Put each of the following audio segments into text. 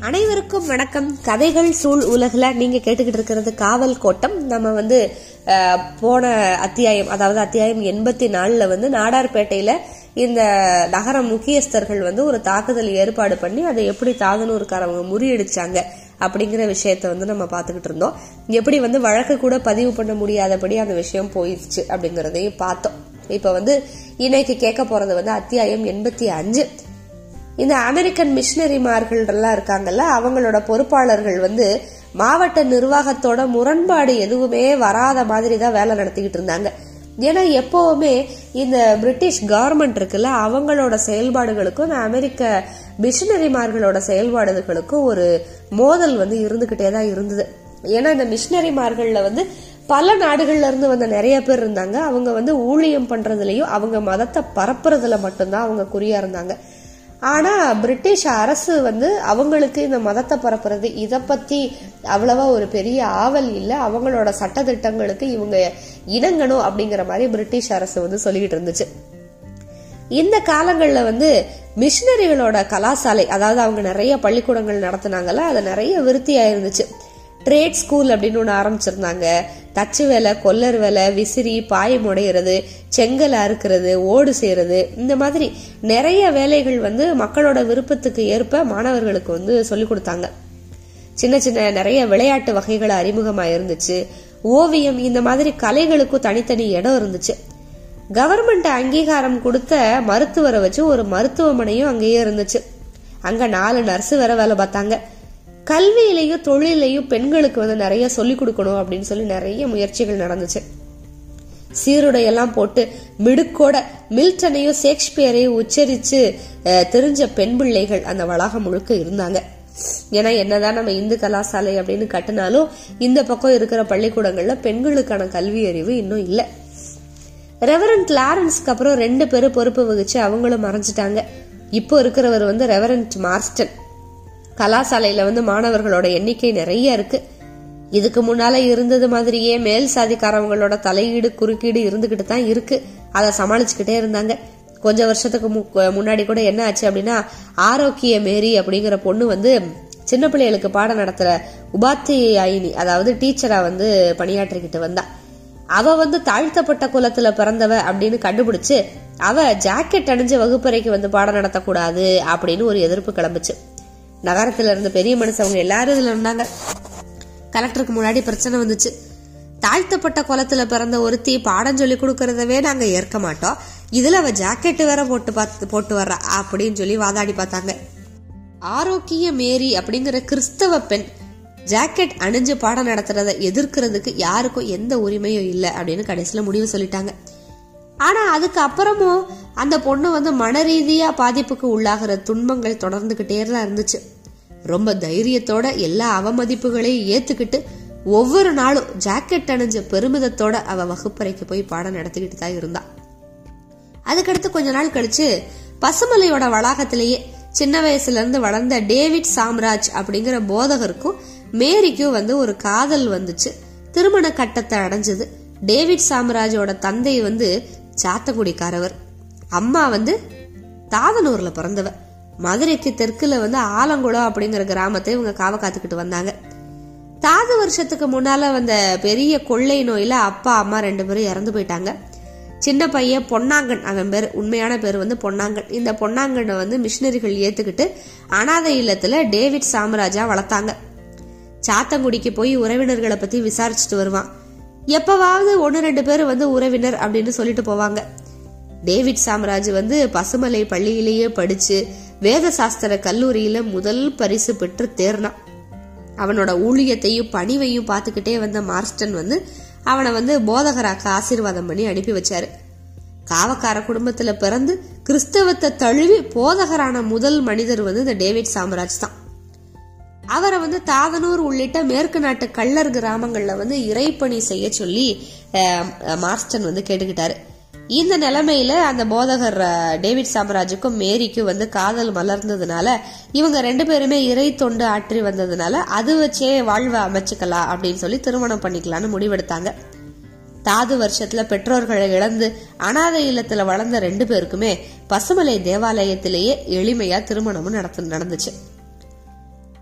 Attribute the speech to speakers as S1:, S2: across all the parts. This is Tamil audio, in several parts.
S1: அனைவருக்கும் வணக்கம். கதைகள் சூழ் உலகில் நீங்கள் கேட்டுக்கிட்டு இருக்கிறது காவல் கோட்டம். நம்ம வந்து போன அத்தியாயம் அதாவது அத்தியாயம் எண்பத்தி நாலில் வந்து நாடார்பேட்டையில் இந்த நகர முக்கியஸ்தர்கள் வந்து ஒரு தாக்குதல் ஏற்பாடு பண்ணி அதை எப்படி தாதனூருக்காரவங்க முறியடிச்சாங்க அப்படிங்கிற விஷயத்த வந்து நம்ம பார்த்துக்கிட்டு இருந்தோம். எப்படி வந்து வழக்கு கூட பதிவு பண்ண முடியாதபடி அந்த விஷயம் போயிடுச்சு அப்படிங்கிறதையும் பார்த்தோம். இப்போ வந்து இன்னைக்கு கேட்க போகிறது வந்து அத்தியாயம் எண்பத்தி அஞ்சு. இந்த அமெரிக்கன் மிஷினரிமார்கள் எல்லாம் இருக்காங்கல்ல அவங்களோட பொறுப்பாளர்கள் வந்து மாவட்ட நிர்வாகத்தோட முரண்பாடு எதுவுமே வராத மாதிரி தான் வேலை நடத்திக்கிட்டு இருந்தாங்க. ஏன்னா எப்பவுமே இந்த பிரிட்டிஷ் கவர்மெண்ட் இருக்குல்ல அவங்களோட செயல்பாடுகளுக்கும் இந்த அமெரிக்க மிஷினரிமார்களோட செயல்பாடுகளுக்கும் ஒரு மோதல் வந்து இருந்துகிட்டே தான் இருந்தது. ஏன்னா இந்த மிஷினரிமார்கள்ல வந்து பல நாடுகள்ல இருந்து வந்த நிறைய பேர் இருந்தாங்க. அவங்க வந்து ஊழியம் பண்றதுலயும் அவங்க மதத்தை பரப்புறதுல மட்டும்தான் அவங்க குறியா இருந்தாங்க. ஆனால் பிரிட்டிஷ் அரசு வந்து அவங்களுக்கு இந்த மதத்தை பரப்புறது இதை பற்றி அவ்வளவா ஒரு பெரிய ஆவல் இல்லை. அவங்களோட சட்டத்திட்டங்களுக்கு இவங்க இணங்கணும் அப்படிங்கிற மாதிரி பிரிட்டிஷ் அரசு வந்து சொல்லிக்கிட்டு இருந்துச்சு. இந்த காலங்களில் வந்து மிஷினரிகளோட கலாசாலை அதாவது அவங்க நிறைய பள்ளிக்கூடங்கள் நடத்தினாங்கல்ல அது நிறைய விருத்தியாக இருந்துச்சு ட்ரேட் ஸ்கூல் அப்படின்னு ஒன்று ஆரம்பிச்சிருந்தாங்க. தச்சு வேலை கொல்லர் வேலை விசிறி பாயம் உடையிறது செங்கல் அறுக்கிறது ஓடு செய்யறது இந்த மாதிரி நிறைய வேலைகள் வந்து மக்களோட விருப்பத்துக்கு ஏற்ப மாணவர்களுக்கு வந்து சொல்லிக் கொடுத்தாங்க. சின்ன சின்ன நிறைய விளையாட்டு வகைகள் அறிமுகமாக இருந்துச்சு. ஓவியம் இந்த மாதிரி கலைகளுக்கும் தனித்தனி இடம் இருந்துச்சு. கவர்மெண்ட் அங்கீகாரம் கொடுத்த மருத்துவரை வச்சு ஒரு மருத்துவமனையும் அங்கேயே இருந்துச்சு. அங்க நாலு நர்ஸ் வேற வேலை பார்த்தாங்க. கல்வியிலையும் தொழிலையும் பெண்களுக்கு வந்து நிறைய சொல்லிக் கொடுக்கணும் அப்படின்னு சொல்லி நிறைய முயற்சிகள் நடந்துச்சு. சீருடையெல்லாம் போட்டு மிடுக்கோட மில்டனையும் ஷேக்ஸ்பியரையும் உச்சரிச்சு தெரிஞ்ச பெண் பிள்ளைகள் அந்த வளாகம் முழுக்க இருந்தாங்க. ஏன்னா என்னதான் நம்ம இந்து கலாசாலை அப்படின்னு கட்டினாலும் இந்த பக்கம் இருக்கிற பள்ளிக்கூடங்கள்ல பெண்களுக்கான கல்வி அறிவு இன்னும் இல்லை. ரெவரண்ட் லாரன்ஸ்க்கு அப்புறம் ரெண்டு பேரும் பொறுப்பு வகிச்சு அவங்களும் மறைஞ்சிட்டாங்க. இப்போ இருக்கிறவர் வந்து ரெவரண்ட் மார்ஸ்டன் கலாசாலையில வந்து மாணவர்களோட எண்ணிக்கை நிறைய இருக்கு. இதுக்கு முன்னால இருந்தது மாதிரியே மேல் சாதிக்காரவங்களோட தலையீடு குறுக்கீடு இருந்துகிட்டு தான் இருக்கு. அதை சமாளிச்சுக்கிட்டே இருந்தாங்க. கொஞ்ச வருஷத்துக்கு மு- முன்னாடி கூட என்ன ஆச்சு அப்படின்னா ஆரோக்கிய மேரி அப்படிங்கிற பொண்ணு வந்து சின்ன பிள்ளைகளுக்கு பாடம் நடத்துற உபாத்தியாயினி அதாவது டீச்சரா வந்து பணியாற்றிக்கிட்டு வந்தா. அவ வந்து தாழ்த்தப்பட்ட குலத்துல பிறந்தவ அப்படின்னு கண்டுபிடிச்சு அவ ஜாக்கெட் அணிஞ்ச வகுப்பறைக்கு வந்து பாடம் நடத்தக்கூடாது அப்படின்னு ஒரு எதிர்ப்பு கிளம்புச்சு. நகரத்துல இருந்த பெரிய மனுஷவங்க எல்லாரும் இதுல இருந்தாங்க. கலெக்டருக்கு முன்னாடி பிரச்சனை வந்துச்சு. தாழ்த்தப்பட்ட குளத்தில் பிறந்த ஒருத்தி பாடம் சொல்லி கொடுக்கறதவே நாங்க ஏற்க மாட்டோம். இதுல அவ ஜாக்கெட்டு வேற போட்டு பார்த்து போட்டு வர்றா அப்படின்னு சொல்லி வாதாடி பார்த்தாங்க. ஆரோக்கிய மேரி அப்படிங்கிற கிறிஸ்தவ பெண் ஜாக்கெட் அணிஞ்சு பாடம் நடத்துறத எதிர்க்கிறதுக்கு யாருக்கும் எந்த உரிமையும் இல்லை அப்படின்னு கடைசியில முடிவு சொல்லிட்டாங்க. ஆனா அதுக்கு அப்புறமும் அந்த பொண்ணு வந்து மன ரீதியா பாதிப்புக்கு உள்ளாகிற துன்பங்கள் தொடர்ந்துகிட்டே தான் இருந்துச்சு. ரொம்ப தைரியத்தோட எல்லா அவமதிப்புகளையும் ஏத்துக்கிட்டு ஒவ்வொரு நாளும் ஜாக்கெட் அணிஞ்ச பெருமிதத்தோட அவ வகுப்பறைக்கு போய் பாடம் நடத்திக்கிட்டு தான் இருந்தா. அதுக்கடுத்து கொஞ்ச நாள் கழிச்சு பசுமலையோட வளாகத்திலேயே சின்ன வயசுல இருந்து வளர்ந்த டேவிட் சாம்ராஜ் அப்படிங்கிற போதகருக்கும் மேரிக்கும் வந்து ஒரு காதல் வந்துச்சு. திருமண கட்டத்தை அடைஞ்சது. டேவிட் சாம்ராஜோட தந்தை வந்து சாத்தக்குடிக்காரவர் அம்மா வந்து தாதனூர்ல பிறந்தவ. மதுரைக்கு தெற்குல வந்து ஆலங்குளம் அப்படிங்கிற கிராமத்தை இவங்க காவ காத்துக்கிட்டு வந்தாங்க. தாது வருஷத்துக்கு முன்னால வந்த பெரிய கொள்ளை நோயில அப்பா அம்மா ரெண்டு பேரும் இறந்து போயிட்டாங்க. சின்ன பையன் பொன்னாங்கன் அவன் பேர் உண்மையான பேர் வந்து பொன்னாங்கன். இந்த பொன்னாங்கனை வந்து மிஷினரிகள் ஏத்துக்கிட்டு அனாதை இல்லத்துல டேவிட் சாம்ராஜா வளர்த்தாங்க. சாத்தங்குடிக்கு போய் உறவினர்களை பத்தி விசாரிச்சுட்டு வருவான். எப்பவாவது ஒன்று ரெண்டு பேர் வந்து உறவினர் அப்படின்னு சொல்லிட்டு போவாங்க. டேவிட் சாம்ராஜ் வந்து பசுமலை பள்ளியிலேயே படிச்சு வேத சாஸ்திர கல்லூரியில முதல் பரிசு பெற்று தேர்னான். அவனோட ஊழியத்தையும் பணிவையும் பார்த்துக்கிட்டே வந்த மார்ஸ்டன் வந்து அவனை வந்து போதகராக்க ஆசீர்வாதம் பண்ணி அனுப்பி வச்சாரு. காவக்கார குடும்பத்துல பிறந்து கிறிஸ்தவத்தை தழுவி போதகரான முதல் மனிதர் வந்து இந்த டேவிட் சாம்ராஜ் தான். அவரை வந்து தாதனூர் உள்ளிட்ட மேற்கு நாட்டு கள்ளர் கிராமங்களில் வந்து இறைப்பணி செய்ய சொல்லி மார்ஸ்டன் வந்து கேட்டுக்கிட்டாரு. இந்த நிலைமையில அந்த போதகர் டேவிட் சாம்ராஜுக்கும் மேரிக்கும் வந்து காதல் மலர்ந்ததுனால இவங்க ரெண்டு பேருமே இறை தொண்டு ஆற்றி வந்ததுனால அது வச்சே வாழ்வை அமைச்சுக்கலாம் அப்படின்னு சொல்லி திருமணம் பண்ணிக்கலாம்னு முடிவெடுத்தாங்க. தாது வருஷத்துல பெற்றோர்களை இழந்து அனாதை இல்லத்துல வளர்ந்த ரெண்டு பேருக்குமே பசுமலை தேவாலயத்திலேயே எளிமையா திருமணமும் நடத்து நடந்துச்சு.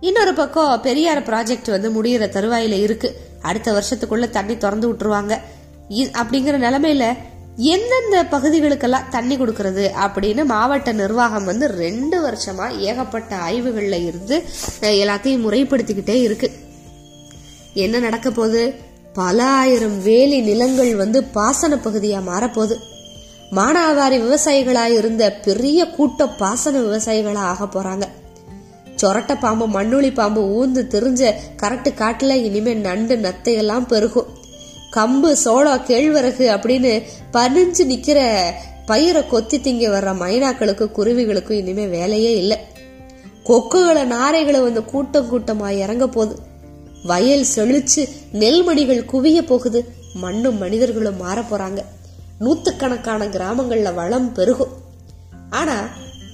S1: இன்னொரு பக்கம் பெரியார் ப்ராஜெக்ட் வந்து முடியிற தருவாயில இருக்கு. அடுத்த வருஷத்துக்குள்ள தண்ணி திறந்து விட்டுருவாங்க. இ- அப்படிங்கிற நிலைமையில எந்தெந்த பகுதிகளுக்கெல்லாம் தண்ணி கொடுக்கறது அப்படின்னு மாவட்ட நிர்வாகம் வந்து ரெண்டு வருஷமா ஏகப்பட்ட ஆய்வுகள்ல இருந்து எல்லாத்தையும் முறைப்படுத்திக்கிட்டே இருக்கு. என்ன நடக்க போகுது? பல ஆயிரம் வேலி நிலங்கள் வந்து பாசன பகுதியா மாறப்போகுது. மானாவாரி விவசாயிகளா இருந்த பெரிய கூட்ட பாசன விவசாயிகளா ஆக போறாங்க. சொரட்ட பாம்பு மண்ணுளி பாம்பு ஊந்து திரிஞ்ச கரட்டு காட்டில் இனிமே நண்டு நத்தையெல்லாம் பெருகும். கம்பு சோளம் கேழ்வரகு அப்படின்னு பனிஞ்சு நிக்கிற பயிரை கொத்தி திங்க வர்ற மைனாக்களுக்கும் குருவிகளுக்கும் இனிமே வேலையே இல்லை. கொக்குகளை நாரைகளை வந்து கூட்டம் கூட்டமா இறங்க போகுது. வயல் செழிச்சு நெல்மணிகள் குவிய போகுது. மண்ணும் மனிதர்களும் மாற போறாங்க. நூத்துக்கணக்கான கிராமங்கள்ல வளம் பெருகும். ஆனா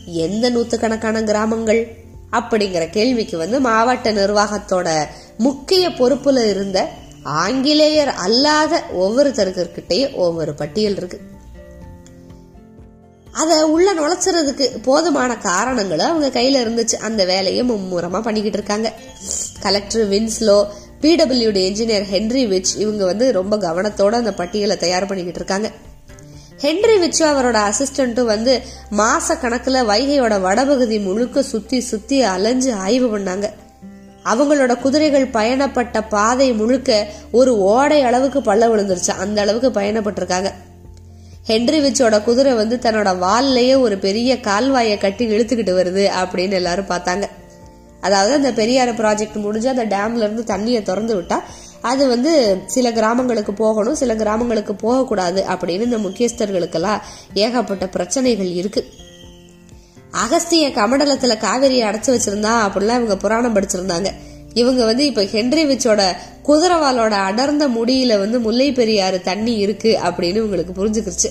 S1: எந்த நூத்துக்கணக்கான கிராமங்கள்? அப்படிங்கிற கேள்விக்கு வந்து மாவட்ட நிர்வாகத்தோட முக்கிய பொறுப்புல இருந்த ஆங்கிலேயர் அல்லாத ஒவ்வொருத்தருக்கிட்டையும் ஒவ்வொரு பட்டியல் இருக்கு. அதை உள்ள நுழைச்சுறதுக்கு போதுமான காரணங்களும் அவங்க கையில இருந்துச்சு. அந்த வேலையை மும்முரமா பண்ணிக்கிட்டு இருக்காங்க. Collector Winslow PWD engineer Henry which இவங்க வந்து ரொம்ப கவனத்தோட அந்த பட்டியலை தயார் பண்ணிக்கிட்டு இருக்காங்க. ஹென்ரி விச்சு அவரோட அசிஸ்டண்ட்டும் வந்து மாச கணக்குல வைகையோட வடபகுதி முழுக்க சுத்தி சுத்தி அலைஞ்சு ஆய்வு பண்ணாங்க. அவங்களோட குதிரைகள் பயணப்பட்ட பாதை முழுக்க ஒரு ஓடை அளவுக்கு பள்ள விழுந்துருச்சு. அந்த அளவுக்கு பயணப்பட்டிருக்காங்க. ஹென்ரி விச்சோட குதிரை வந்து தன்னோட வால்லையே ஒரு பெரிய கால்வாயை கட்டி இழுத்துக்கிட்டு வருது அப்படின்னு எல்லாரும் பார்த்தாங்க. அதாவது அந்த பெரியார் ப்ராஜெக்ட் முடிஞ்சு அந்த டேம்ல இருந்து தண்ணியை திறந்து விட்டா அது வந்து சில கிராமங்களுக்கு போகணும் சில கிராமங்களுக்கு போகக்கூடாது அப்படின்னு இந்த முக்கியஸ்தர்களுக்கெல்லாம் ஏகப்பட்ட பிரச்சனைகள் இருக்கு. அகஸ்திய கமண்டலத்துல காவேரியை அடைச்சு வச்சிருந்தா அப்படிலாம் இவங்க புராணம் படிச்சிருந்தாங்க. இவங்க வந்து இப்ப ஹென்ரிவிச்சோட குதிரவாலோட அடர்ந்த முடியில வந்து முல்லை பெரியாறு தண்ணி இருக்கு அப்படின்னு இவங்களுக்கு புரிஞ்சுக்கிருச்சு.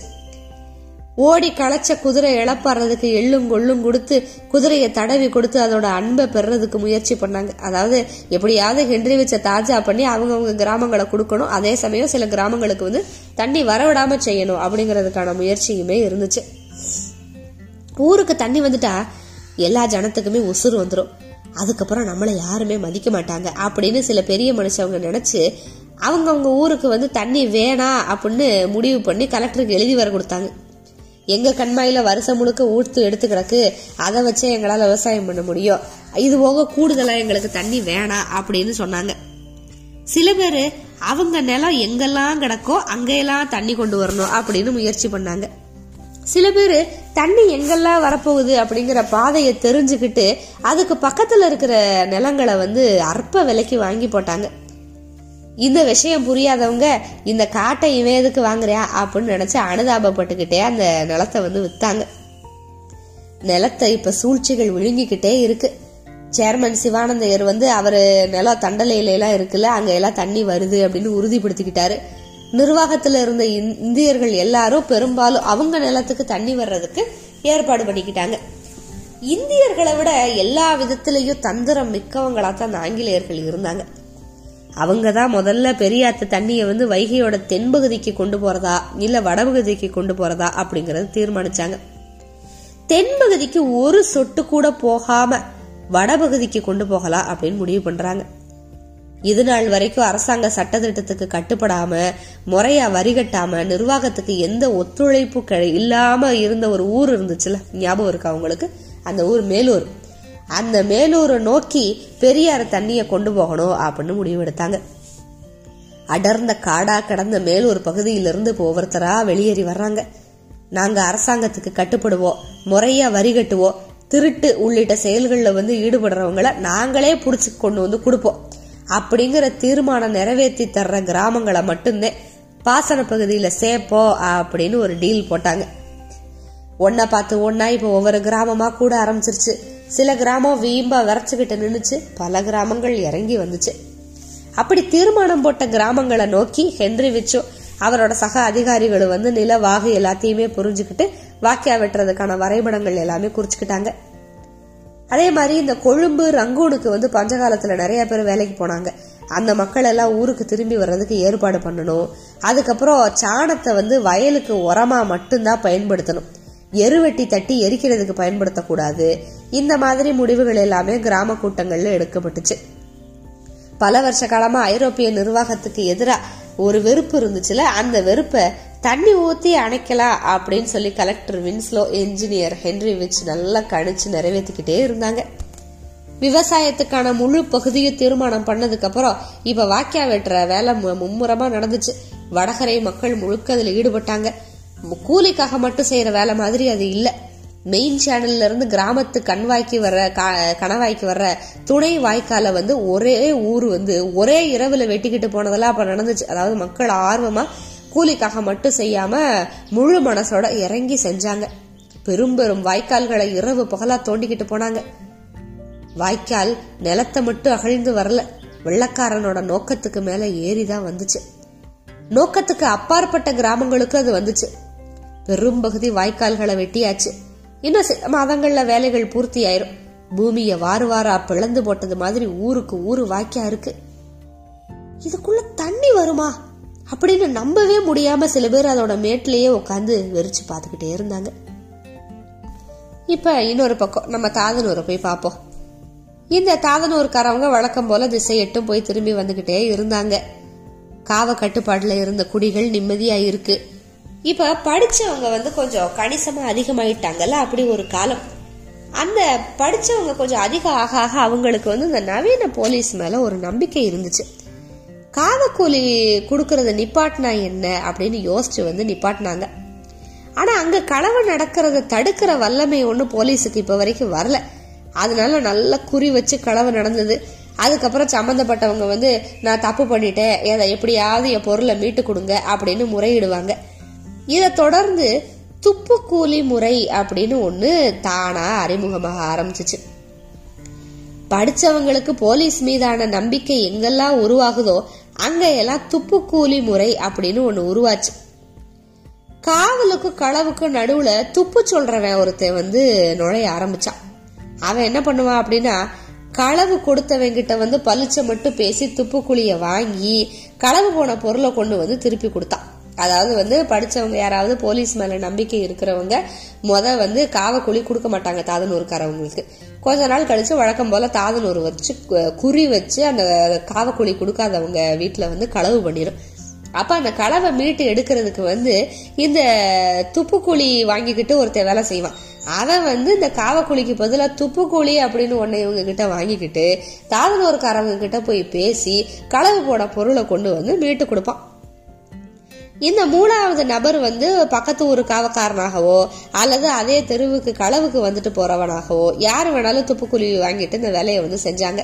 S1: ஓடி களைச்ச குதிரை இழப்பாடுறதுக்கு எள்ளும் கொள்ளும் கொடுத்து குதிரையை தடவி கொடுத்து அதோட அன்பை பெறதுக்கு முயற்சி பண்ணாங்க. அதாவது எப்படியாவது ஹென்றி வச்ச தாஜா பண்ணி அவங்கவுங்க கிராமங்களை கொடுக்கணும். அதே சமயம் சில கிராமங்களுக்கு வந்து தண்ணி வரவிடாம செய்யணும் அப்படிங்கறதுக்கான முயற்சியுமே இருந்துச்சு. ஊருக்கு தண்ணி வந்துட்டா எல்லா ஜனத்துக்குமே உசுறு வந்துடும் அதுக்கப்புறம் நம்மளை யாருமே மதிக்க மாட்டாங்க அப்படின்னு சில பெரிய மனுஷவங்க நினைச்சு அவங்கவுங்க ஊருக்கு வந்து தண்ணி வேணாம் அப்படின்னு முடிவு பண்ணி கலெக்டருக்கு எழுதி வர கொடுத்தாங்க. எங்க கண்மாயில வருஷம் முழுக்க ஊற்று எடுத்து கிடக்கு அதை வச்சே எங்களால் விவசாயம் பண்ண முடியும். இது போக கூடுதலா எங்களுக்கு தண்ணி வேணாம் அப்படின்னு சொன்னாங்க. சில பேர் அவங்க நிலம் எங்கெல்லாம் கிடக்கோ அங்கெல்லாம் தண்ணி கொண்டு வரணும் அப்படின்னு முயற்சி பண்ணாங்க. சில பேர் தண்ணி எங்கெல்லாம் வரப்போகுது அப்படிங்கிற பாதையை தெரிஞ்சுக்கிட்டு அதுக்கு பக்கத்தில் இருக்கிற நிலங்களை வந்து அற்ப விலைக்கு வாங்கி போட்டாங்க. இந்த விஷயம் புரியாதவங்க இந்த காட்டை இவன் எதுக்கு வாங்குறியா அப்படின்னு நினைச்சு அனுதாபப்பட்டுக்கிட்டே அந்த நிலத்தை வந்து வித்தாங்க. நிலத்தை இப்ப சூழ்ச்சிகள் விழுங்கிக்கிட்டே இருக்கு. சேர்மன் சிவானந்தையர் வந்து அவரு நிலம் தண்டலையில எல்லாம் இருக்குல்ல அங்க எல்லாம் தண்ணி வருது அப்படின்னு உறுதிப்படுத்திக்கிட்டாரு. நிர்வாகத்துல இருந்த இந்தியர்கள் எல்லாரும் பெரும்பாலும் அவங்க நிலத்துக்கு தண்ணி வர்றதுக்கு ஏற்பாடு பண்ணிக்கிட்டாங்க. இந்தியர்களை விட எல்லா விதத்திலையும் தந்திரம் மிக்கவங்களா தான் அந்த ஆங்கிலேயர்கள் இருந்தாங்க. அவங்க தான் முதல்ல பெரியாத்து தண்ணியை வந்து வைகையோட தென்பகுதிக்கு கொண்டு போறதா இல்ல வடபகுதிக்கு கொண்டு போறதா அப்படிங்கறது தீர்மானிச்சாங்க. தென்பகுதிக்கு ஒரு சொட்டு கூட போகாம வடபகுதிக்கு கொண்டு போகலாம் அப்படின்னு முடிவு பண்றாங்க. இது நாள் வரைக்கும் அரசாங்க சட்டத்திட்டத்துக்கு கட்டுப்படாம முறையா வரி கட்டாம நிர்வாகத்துக்கு எந்த ஒத்துழைப்பு இல்லாம இருந்த ஒரு ஊர் இருந்துச்சுல ஞாபகம் இருக்கா அவங்களுக்கு அந்த ஊர் மேலூர். அந்த மேலூரை நோக்கி பெரியார் தண்ணியை கொண்டு போகணும் அப்படின்னு முடிவெடுத்தாங்க. அடர்ந்த காடா கடந்த மேலூர் பகுதியிலிருந்து இப்போ ஒவ்வொருத்தரா வெளியேறி வர்றாங்க. நாங்க அரசாங்கத்துக்கு கட்டுப்படுவோம் முறையா வரி கட்டுவோம் திருட்டு உள்ளிட்ட செயல்களில் வந்து ஈடுபடுறவங்கள நாங்களே புடிச்சு கொண்டு வந்து கொடுப்போம். அப்படிங்கிற தீர்மானம் நிறைவேற்றி தர்ற கிராமங்களை மட்டும்தான் பாசன பகுதியில சேர்ப்போம் அப்படின்னு ஒரு டீல் போட்டாங்க. ஒன்னா பார்த்து ஒன்னா இப்ப ஒவ்வொரு கிராமமா கூட ஆரம்பிச்சிருச்சு. சில கிராமம் வீம்பா விரைச்சுக்கிட்டு நின்றுச்சு பல கிராமங்கள் இறங்கி வந்துச்சு. அப்படி தீர்மானம் போட்ட கிராமங்களை நோக்கி ஹென்றி விச்சோ அவரோட சக அதிகாரிகள் வந்து நில வாகு எல்லாத்தையுமே புரிஞ்சுக்கிட்டு வாக்கியா வெட்டுறதுக்கான வரைபடங்கள் எல்லாமே குறிச்சுக்கிட்டாங்க. அதே மாதிரி இந்த கொழும்பு ரங்கூனுக்கு வந்து பஞ்சகாலத்துல நிறைய பேர் வேலைக்கு போனாங்க. அந்த மக்கள் எல்லாம் ஊருக்கு திரும்பி வர்றதுக்கு ஏற்பாடு பண்ணணும். அதுக்கப்புறம் சாணத்தை வந்து வயலுக்கு உரமா மட்டும்தான் பயன்படுத்தணும். எருவெட்டி தட்டி எரிக்கிறதுக்கு பயன்படுத்தக்கூடாது. இந்த மாதிரி முடிவுகள் எல்லாமே கிராம கூட்டங்கள்ல எடுக்கப்பட்டுச்சு. பல வருஷ காலமா ஐரோப்பிய நிர்வாகத்துக்கு எதிராக ஒரு வெறுப்பு இருந்துச்சுல அந்த வெறுப்பை தண்ணி ஊத்தி அணைக்கலாம் அப்படின்னு சொல்லி collector Winslow engineer Henry which நல்லா கணிச்சு நிறைவேற்றிக்கிட்டே இருந்தாங்க. விவசாயத்துக்கான முழு பகுதியும் தீர்மானம் பண்ணதுக்கு அப்புறம் இப்ப வாக்கியா வெட்டுற வேலை மு- மும்முரமா நடந்துச்சு. வடகரை மக்கள் முழுக்க அதுல ஈடுபட்டாங்க. கூலிக்காக மட்டும் செய்யற வேலை மாதிரி அது இல்ல. மெயின் சேனல்ல இருந்து கிராமத்து கண்வாய்க்கு வர்ற கணவாய்க்கு வர்ற துணை வாய்க்கால வந்து ஒரே ஊர் வந்து ஒரே இரவுல வெட்டிக்கிட்டு போனதெல்லாம் அப்ப நடந்துச்சு. அதாவது மக்கள் ஆர்வமா கூலிக்காக மட்டும் செய்யாம முழு மனசோட இறங்கி செஞ்சாங்க. பெரும் பெரும் வாய்க்கால்களை இரவு பகலா தோண்டிக்கிட்டு போனாங்க. வாய்க்கால் நிலத்தை மட்டும் அகழ்ந்து வரல. வெள்ளக்காரனோட நோக்கத்துக்கு மேல ஏறிதான் வந்துச்சு. நோக்கத்துக்கு அப்பாற்பட்ட கிராமங்களுக்கு அது வந்துச்சு. பெரும்பகுதி வாய்க்கால்களை வெட்டியாச்சு. இன்னும் சில மாதங்கள்ல வேலைகள் பூர்த்தி ஆயிரும் பூமிய வாரு வாரா பிளந்து போட்டது மாதிரி ஊருக்கு ஊரு வாய்க்கா இருக்கு. இதுக்குள்ள தண்ணி வருமா? அப்படின்னு நம்பவே முடியாம சில பேர் அதோட மேட்லயே உட்காந்து வெறிச்சு பார்த்துக்கிட்டே இருந்தாங்க. இப்ப இன்னொரு பக்கம் நம்ம தாதனூரை போய் பார்ப்போம். இந்த தாதனூர்காரவங்க வழக்கம் போல திசை எட்டும் போய் திரும்பி வந்துகிட்டே இருந்தாங்க. காவ கட்டுப்பாடுல இருந்த குடிகள் நிம்மதியா இருக்கு. இப்ப படிச்சவங்க வந்து கொஞ்சம் கணிசமா அதிகமாயிட்டாங்கல்ல? அப்படி ஒரு காலம். அந்த படிச்சவங்க கொஞ்சம் அதிகம் ஆக ஆக அவங்களுக்கு வந்து இந்த நவீன போலீஸ் மேல ஒரு நம்பிக்கை இருந்துச்சு. காவக்கூலி கொடுக்கறத நிப்பாட்டினா என்ன அப்படின்னு யோசிச்சு வந்து நிப்பாட்டினாங்க. ஆனா அங்க களவு நடக்கிறத தடுக்கிற வல்லமை ஒண்ணு போலீஸுக்கு இப்ப வரைக்கும் வரல. அதனால நல்ல குறி வச்சு களவு நடந்தது. அதுக்கப்புறம் சம்பந்தப்பட்டவங்க வந்து நான் தப்பு பண்ணிட்டேன். எதை எப்படியாவது என் பொருளை மீட்டு கொடுங்க அப்படின்னு முறையிடுவாங்க. இதை தொடர்ந்து துப்புக்கூலி முறை அப்படின்னு ஒண்ணு தானா அறிமுகமாக ஆரம்பிச்சிச்சு. படிச்சவங்களுக்கு போலீஸ் மீதான நம்பிக்கை எங்கெல்லாம் உருவாகுதோ அங்கெல்லாம் துப்புக்கூலி முறை அப்படின்னு ஒண்ணு உருவாச்சு. காவலுக்கும் களவுக்கும் நடுவுல துப்பு சொல்றவன் ஒருத்தன் வந்து நுழைய ஆரம்பிச்சான். அவன் என்ன பண்ணுவான் அப்படின்னா களவு கொடுத்தவங்கிட்ட வந்து பளிச்ச மட்டும் பேசி துப்புக்குழிய வாங்கி களவு போன பொருளை கொண்டு வந்து திருப்பி கொடுத்தான். அதாவது வந்து படித்தவங்க யாராவது போலீஸ் மேலே நம்பிக்கை இருக்கிறவங்க முத வந்து காவக்குழி கொடுக்க மாட்டாங்க தாதனூருக்காரவங்களுக்கு கொஞ்ச நாள் கழிச்சு வழக்கம் போல தாதனூர் வச்சு குறி வச்சு அந்த காவக்குழி கொடுக்காதவங்க வீட்டில் வந்து களவு பண்ணிடும் அப்ப அந்த களவை மீட்டு எடுக்கிறதுக்கு வந்து இந்த துப்புக்குழி வாங்கிக்கிட்டு ஒருத்தன் வேலை செய்வான். அவன் வந்து இந்த காவக்குழிக்கு பதிலாக துப்புக்குழி அப்படின்னு ஒன்றை இவங்க கிட்ட வாங்கிக்கிட்டு தாதனூர்காரவங்க கிட்ட போய் பேசி களவு போன பொருளை கொண்டு வந்து மீட்டு கொடுப்பான். இந்த மூணாவது நபர் வந்து பக்கத்து ஊர் காவக்காரனாகவோ அல்லது அதே தெருவுக்கு களவுக்கு வந்துட்டு போறவனாகவோ யார் வேணாலும் துப்புக்குழி வாங்கிட்டு இந்த வேலையை வந்து செஞ்சாங்க.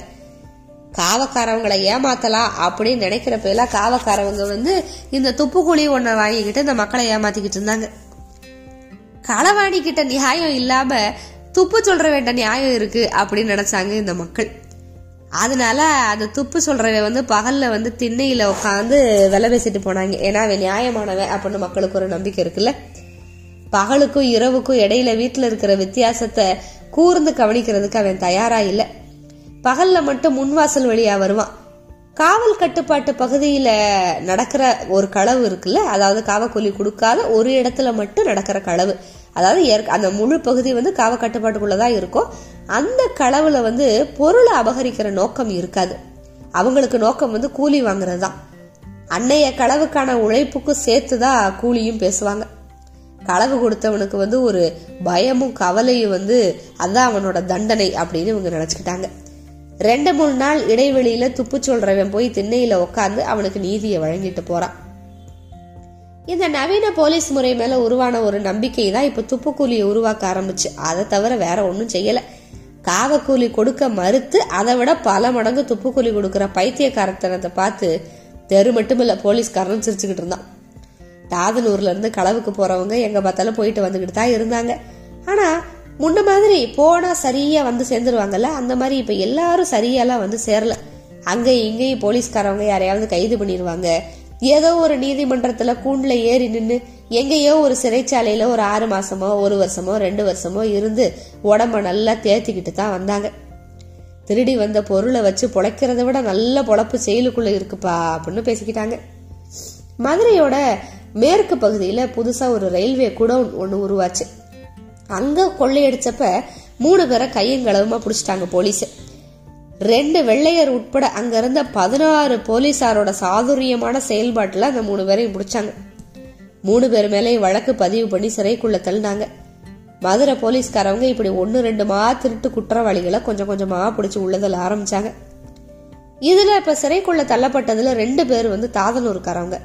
S1: காவக்காரவங்களை ஏமாத்தலாம் அப்படின்னு நினைக்கிறப்பெல்லாம் காவக்காரவங்க வந்து இந்த துப்புக்குழி ஒன்றை வாங்கிக்கிட்டு இந்த மக்களை ஏமாத்திக்கிட்டு இருந்தாங்க. களவாணி கிட்ட நியாயம் இல்லாம துப்பு சொல்ற வேண்ட நியாயம் இருக்கு அப்படின்னு நினைச்சாங்க இந்த மக்கள். அதனால அந்த துப்பு சொல்றவன் வந்து பகல்ல வந்து திண்ணையில உட்காந்து விலை பேசிட்டு போனாங்க. ஏன்னா அவன் நியாயமானவன் அப்படின்னு மக்களுக்கு ஒரு நம்பிக்கை இருக்குல்ல? பகலுக்கும் இரவுக்கும் இடையில வீட்டுல இருக்கிற வித்தியாசத்தை கூர்ந்து கவனிக்கிறதுக்கு அவன் தயாரா இல்ல. பகல்ல மட்டும் முன்வாசல் வழியா வருவான். காவல் கட்டுப்பாட்டு பகுதியில நடக்கிற ஒரு களவு இருக்குல்ல? அதாவது காவக்கூலி கொடுக்காத ஒரு இடத்துல மட்டும் நடக்கிற களவு. அதாவது ஏற்க- அந்த முழு பகுதி வந்து காவ கட்டுப்பாட்டுக்குள்ளதான் இருக்கும். அந்த களவுல வந்து பொருளை அபகரிக்கிற நோக்கம் இருக்காது. அவங்களுக்கு நோக்கம் வந்து கூலி வாங்குறது தான் அன்னைய களவுக்கான உழைப்புக்கும் சேர்த்துதான் கூலியும் பேசுவாங்க. களவு கொடுத்தவனுக்கு வந்து ஒரு பயமும் கவலையும் வந்து அதான் அவனோட தண்டனை அப்படின்னு இவங்க நினைச்சுக்கிட்டாங்க. ரெண்டு மூணு நாள் இடைவெளியில துப்பு சொல்றவன் போய் திண்ணையில உட்காந்து அவனுக்கு நீதியை வழங்கிட்டு போறான். இந்த நவீன போலீஸ் முறை மேல உருவான ஒரு நம்பிக்கை தான் இப்ப துப்புக்கூலியை உருவாக்க ஆரம்பிச்சு. அதை தவிர வேற ஒன்றும் செய்யல. காவக்கூலி கொடுக்க மறுத்து அதை விட பல மடங்கு துப்புக்கூலி கொடுக்குற பைத்தியக்காரத்தனத்தை பார்த்து தெரு மட்டுமில்ல போலீஸ்காரன் சிரிச்சுக்கிட்டு இருந்தான். தாதனூர்ல இருந்து களவுக்கு போறவங்க எங்க பார்த்தாலும் போயிட்டு வந்துகிட்டு தான் இருந்தாங்க. ஆனா முன்ன மாதிரி போனா சரியா வந்து சேர்ந்துருவாங்கல்ல அந்த மாதிரி இப்ப எல்லாரும் சரியாலாம் வந்து சேரல. அங்கேயும் இங்கேயும் போலீஸ்காரவங்க யாரையாவது கைது பண்ணிடுவாங்க ஏதோ ஒரு நீதிமன்றத்துல கூண்டுல ஏறி நின்று எங்கேயோ ஒரு சிறைச்சாலையில ஒரு ஆறு மாசமோ ஒரு வருஷமோ ரெண்டு வருஷமோ இருந்து உடம்ப நல்லா தேத்திக்கிட்டு தான் வந்தாங்க. திருடி வந்த பொருளை வச்சு பொழைக்கிறத விட நல்ல பொழப்பு செயலுக்குள்ள இருக்குப்பா அப்படின்னு பேசிக்கிட்டாங்க. மதுரையோட மேற்கு பகுதியில புதுசா ஒரு ரயில்வே குடவுன் ஒன்று உருவாச்சு. அங்க கொள்ளையடிச்சப்ப மூணு பேரை கையங்களவுமா பிடிச்சிட்டாங்க போலீஸ். ரெண்டு வெள்ளையர் உட்பட அங்கிருந்த பதினாறு போலீசாரோட சாதுரியமான செயல்பாட்டுல அந்த மூணு பேரையும் பிடிச்சாங்க. மூணு பேர் மேலேயும் வழக்கு பதிவு பண்ணி சிறைக்குள்ள தள்ளினாங்க. மதுரை போலீஸ்காரவங்க இப்படி ஒன்னு ரெண்டு மா திருட்டு குற்றவாளிகளை கொஞ்சம் கொஞ்சமா பிடிச்சி உள்ளதில் ஆரம்பிச்சாங்க. இதுல இப்ப சிறைக்குள்ள தள்ளப்பட்டதுல ரெண்டு பேர் வந்து தாதனூருக்காரவங்க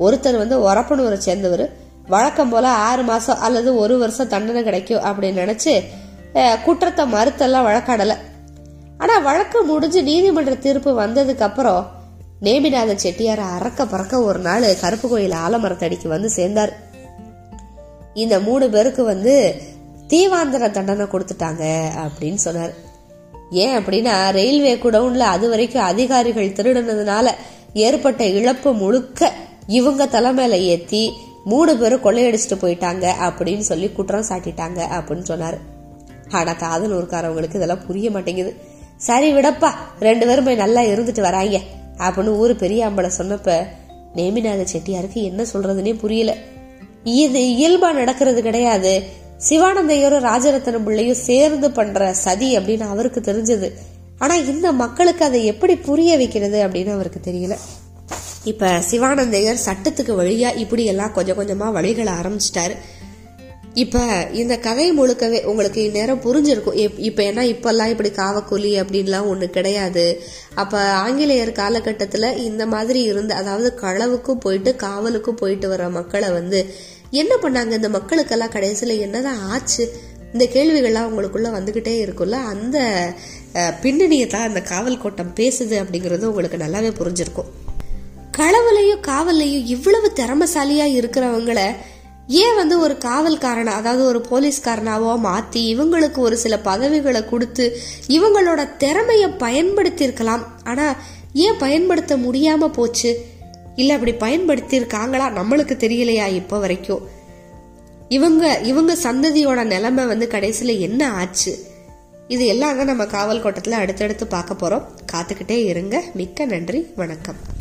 S1: ஒருத்தர் வந்து ஒரப்பனூரை சேர்ந்தவர். வழக்கம் போல ஆறு மாசம் அல்லது ஒரு வருஷம் தண்டனை கிடைக்கும் அப்படின்னு நினைச்சு குற்றத்தை மறுத்தெல்லாம் வழக்காடலை. ஆனால் வழக்கு முடிஞ்சு நீதிமன்ற தீர்ப்பு வந்ததுக்கு அப்புறம் நேமிநாத செட்டியார் அறக்க பறக்க ஒரு நாள் கருப்பு கோயில் ஆலமரத்தடிக்கு வந்து சேர்ந்தார். இந்த மூணு பேருக்கு வந்து தீவாந்திர தண்டனை கொடுத்துட்டாங்க அப்படின்னு சொன்னார். ஏன் அப்படின்னா ரயில்வே குடவுன்ல அது வரைக்கும் அதிகாரிகள் திருடுனதுனால ஏற்பட்ட இழப்பு முழுக்க இவங்க தலைமையில ஏத்தி மூணு பேரும் கொள்ளையடிச்சிட்டு போயிட்டாங்க அப்படின்னு சொல்லி குற்றம் சாட்டிட்டாங்க அப்படின்னு சொன்னார். ஆனா தாதனூர்காரவங்களுக்கு இதெல்லாம் புரிய மாட்டேங்குது. சரி விடப்பா. ரெண்டு பேரும் போய் நல்லா இருந்துட்டு வராங்க. அப்படின்னு ஊரு பெரிய அம்பளை சொன்னப்ப நேமிநாத செட்டியாருக்கு என்ன சொல்றதுன்னே புரியல. இது இயல்பா நடக்கிறது கிடையாது. சிவானந்தையரும் ராஜரத்னம் பிள்ளையும் சேர்ந்து பண்ற சதி அப்படின்னு அவருக்கு தெரிஞ்சது. ஆனா இந்த மக்களுக்கு அதை எப்படி புரிய வைக்கிறது அப்படின்னு அவருக்கு தெரியல. இப்ப சிவானந்தையர் சட்டத்துக்கு வழியா இப்படி எல்லாம் கொஞ்சம் கொஞ்சமா வழிகளை ஆரம்பிச்சிட்டாரு. இப்ப இந்த கதை முழுக்கவே உங்களுக்கு இந்நேரம் புரிஞ்சிருக்கும். எப்- இப்ப ஏன்னா இப்பெல்லாம் இப்படி காவக்கூலி அப்படின்லாம் ஒண்ணு கிடையாது. அப்ப ஆங்கிலேயர் காலகட்டத்துல இந்த மாதிரி இருந்து அதாவது களவுக்கும் போயிட்டு காவலுக்கும் போயிட்டு வர மக்களை வந்து என்ன பண்ணாங்க? இந்த மக்களுக்கெல்லாம் கடைசியில என்னதான் ஆச்சு? இந்த கேள்விகள்லாம் உங்களுக்குள்ள வந்துகிட்டே இருக்கும்ல. அந்த பின்னணியை தான் அந்த காவல் கோட்டம் பேசுது அப்படிங்கிறது உங்களுக்கு நல்லாவே புரிஞ்சிருக்கும். களவுலையும் காவல்லையும் இவ்வளவு திறமசாலியா இருக்கிறவங்கள ஏன் வந்து ஒரு காவல்காரனை அதாவது ஒரு போலீஸ்காரனாவோ மாற்றி இவங்களுக்கு ஒரு சில பதவிகளை கொடுத்து இவங்களோட திறமையை பயன்படுத்தியிருக்கலாம். ஆனால் ஏன் பயன்படுத்த முடியாமல் போச்சு? இல்லை அப்படி பயன்படுத்தியிருக்காங்களா? நம்மளுக்கு தெரியலையா இப்போ வரைக்கும்? இவங்க இவங்க சந்ததியோட நிலைமை வந்து கடைசியில் என்ன ஆச்சு? இது எல்லாம் தான் நம்ம காவல் கோட்டத்தில் அடுத்தடுத்து பார்க்க போகிறோம் காத்துக்கிட்டே இருங்க. மிக்க நன்றி. வணக்கம்.